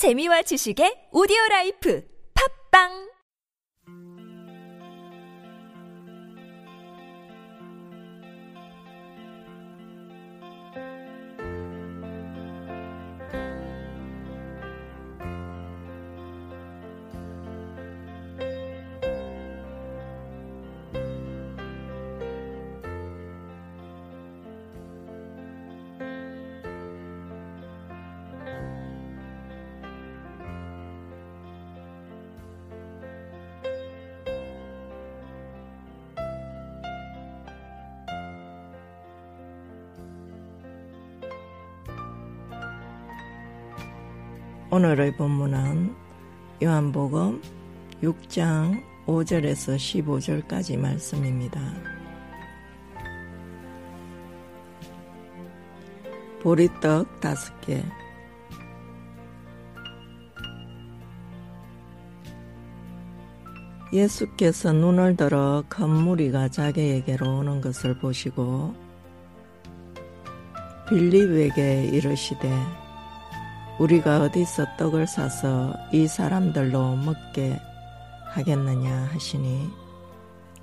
재미와 지식의 오디오 라이프. 팝빵 오늘의 본문은 요한복음 6장 5절에서 15절까지 말씀입니다. 보리떡 다섯 개 예수께서 눈을 들어 큰 무리가 자기에게로 오는 것을 보시고 빌립에게 이르시되 우리가 어디서 떡을 사서 이 사람들로 먹게 하겠느냐 하시니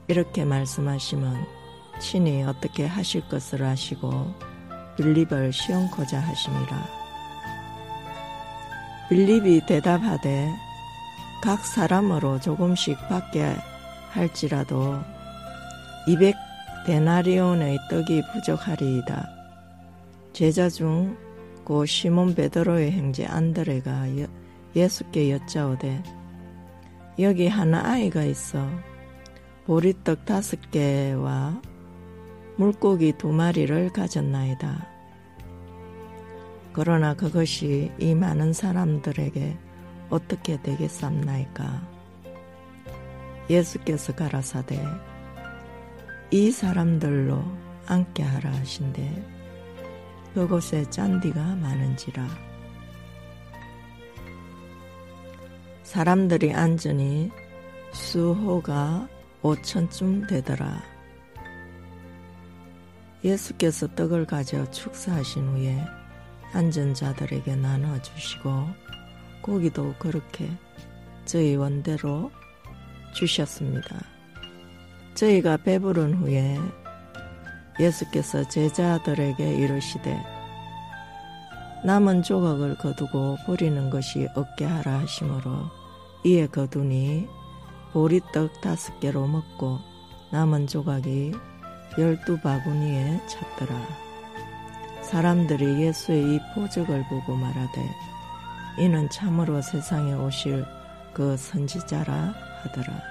이렇게 말씀하시면 친히 어떻게 하실 것을 아시고 빌립을 시험코자 하심이라. 빌립이 대답하되 각 사람으로 조금씩 받게 할지라도 200 데나리온의 떡이 부족하리이다. 제자 중 고 시몬 베드로의 형제 안드레가 예수께 여짜오되 여기 하나 아이가 있어 보리떡 다섯 개와 물고기 두 마리를 가졌나이다. 그러나 그것이 이 많은 사람들에게 어떻게 되겠삼나이까? 예수께서 가라사대 이 사람들로 앉게 하라 하신대 그곳에 짠디가 많은지라 사람들이 앉으니 수호가 오천쯤 되더라. 예수께서 떡을 가져 축사하신 후에 앉은 자들에게 나눠 주시고 고기도 그렇게 저희 원대로 주셨습니다. 저희가 배부른 후에 예수께서 제자들에게 이르시되 남은 조각을 거두고 버리는 것이 없게 하라 하시므로 이에 거두니 보리떡 다섯 개로 먹고 남은 조각이 열두 바구니에 찼더라. 사람들이 예수의 이 포적을 보고 말하되 이는 참으로 세상에 오실 그 선지자라 하더라.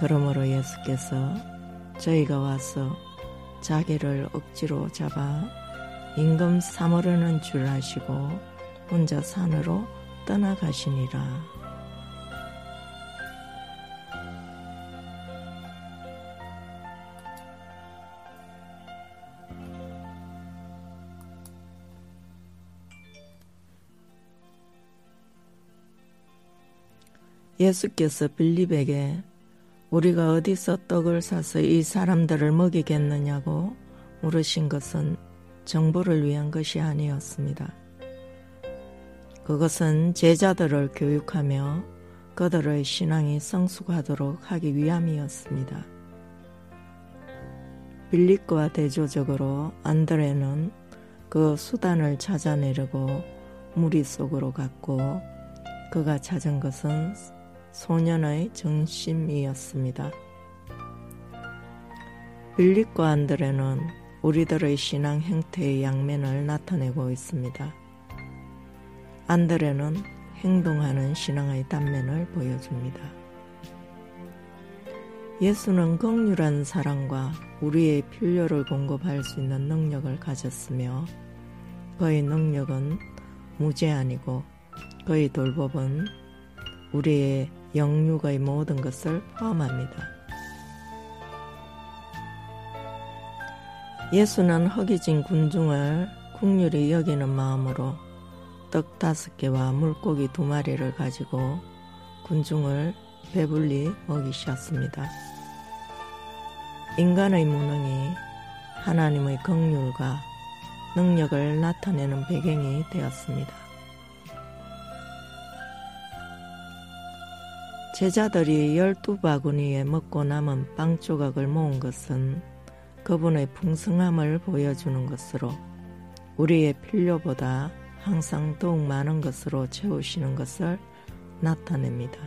그러므로 예수께서 저희가 와서 자기를 억지로 잡아 임금 사모르는 줄 아시고 혼자 산으로 떠나가시니라. 예수께서 빌립에게 우리가 어디서 떡을 사서 이 사람들을 먹이겠느냐고 물으신 것은 정보를 위한 것이 아니었습니다. 그것은 제자들을 교육하며 그들의 신앙이 성숙하도록 하기 위함이었습니다. 빌립과 대조적으로 안드레는 그 수단을 찾아내려고 무리 속으로 갔고 그가 찾은 것은 소년의 정심이었습니다. 빌립과 안드레는 우리들의 신앙 행태의 양면을 나타내고 있습니다. 안드레는 행동하는 신앙의 단면을 보여줍니다. 예수는 극률한 사랑과 우리의 필요를 공급할 수 있는 능력을 가졌으며 그의 능력은 무제한이고 그의 돌법은 우리의 영육의 모든 것을 포함합니다. 예수는 허기진 군중을 국률이 여기는 마음으로 떡 다섯 개와 물고기 두 마리를 가지고 군중을 배불리 먹이셨습니다. 인간의 무능이 하나님의 긍휼과 능력을 나타내는 배경이 되었습니다. 제자들이 열두 바구니에 먹고 남은 빵 조각을 모은 것은 그분의 풍성함을 보여주는 것으로 우리의 필요보다 항상 더욱 많은 것으로 채우시는 것을 나타냅니다.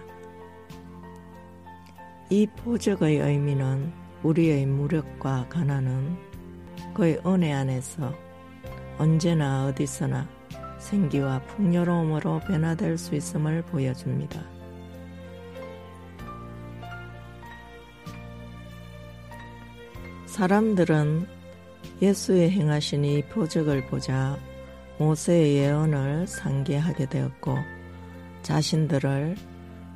이 포적의 의미는 우리의 무력과 가난은 그의 은혜 안에서 언제나 어디서나 생기와 풍요로움으로 변화될 수 있음을 보여줍니다. 사람들은 예수의 행하신 이 표적을 보자 모세의 예언을 상기하게 되었고 자신들을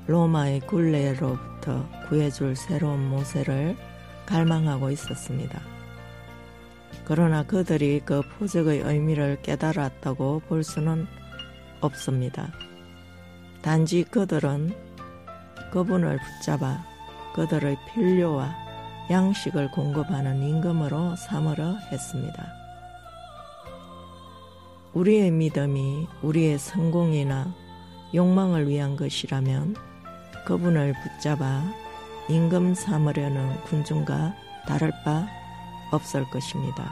로마의 굴레로부터 구해줄 새로운 모세를 갈망하고 있었습니다. 그러나 그들이 그 포적의 의미를 깨달았다고 볼 수는 없습니다. 단지 그들은 그분을 붙잡아 그들의 필요와 양식을 공급하는 임금으로 삼으려 했습니다. 우리의 믿음이 우리의 성공이나 욕망을 위한 것이라면 그분을 붙잡아 임금 삼으려는 군중과 다를 바 없을 것입니다.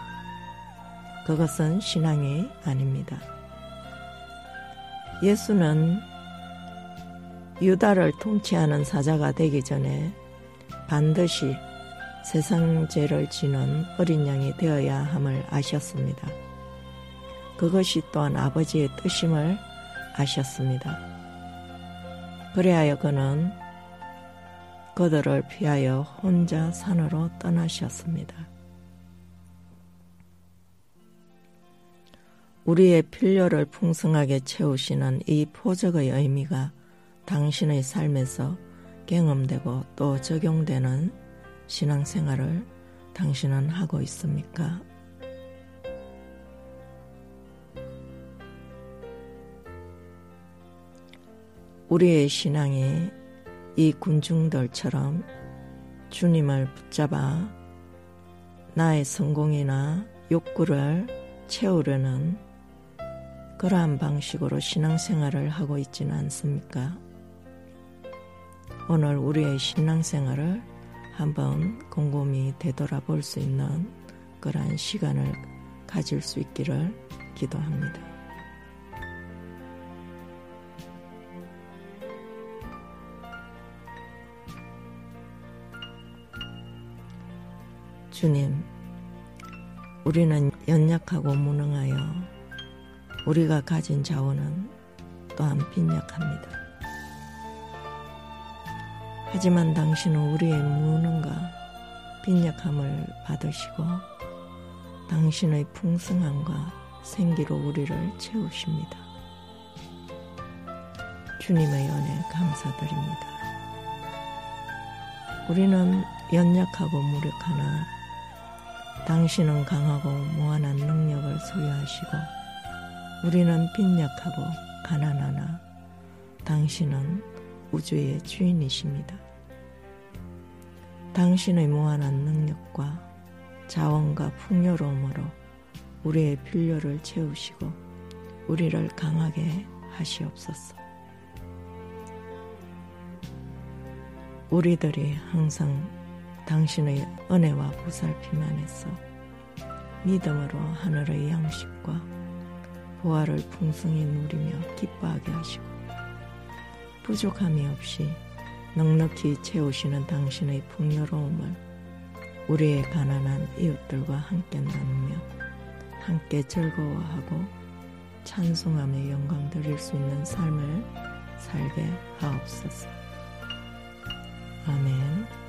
그것은 신앙이 아닙니다. 예수는 유다를 통치하는 사자가 되기 전에 반드시 세상 죄를 지는 어린 양이 되어야 함을 아셨습니다. 그것이 또한 아버지의 뜻임을 아셨습니다. 그래하여 그는 그들을 피하여 혼자 산으로 떠나셨습니다. 우리의 필요를 풍성하게 채우시는 이 포적의 의미가 당신의 삶에서 경험되고 또 적용되는 신앙생활을 당신은 하고 있습니까? 우리의 신앙이 이 군중들처럼 주님을 붙잡아 나의 성공이나 욕구를 채우려는 그러한 방식으로 신앙생활을 하고 있지는 않습니까? 오늘 우리의 신앙생활을 한번 곰곰이 되돌아볼 수 있는 그러한 시간을 가질 수 있기를 기도합니다. 주님, 우리는 연약하고 무능하여 우리가 가진 자원은 또한 빈약합니다. 하지만 당신은 우리의 무능과 빈약함을 받으시고 당신의 풍성함과 생기로 우리를 채우십니다. 주님의 은혜 감사드립니다. 우리는 연약하고 무력하나 당신은 강하고 무한한 능력을 소유하시고 우리는 빈약하고 가난하나 당신은 우주의 주인이십니다. 당신의 무한한 능력과 자원과 풍요로움으로 우리의 필요를 채우시고 우리를 강하게 하시옵소서. 우리들이 항상 당신의 은혜와 보살핌 안에서 믿음으로 하늘의 양식과 보화를 풍성히 누리며 기뻐하게 하시고 부족함이 없이 넉넉히 채우시는 당신의 풍요로움을 우리의 가난한 이웃들과 함께 나누며 함께 즐거워하고 찬송하며 영광 드릴 수 있는 삶을 살게 하옵소서. 아멘.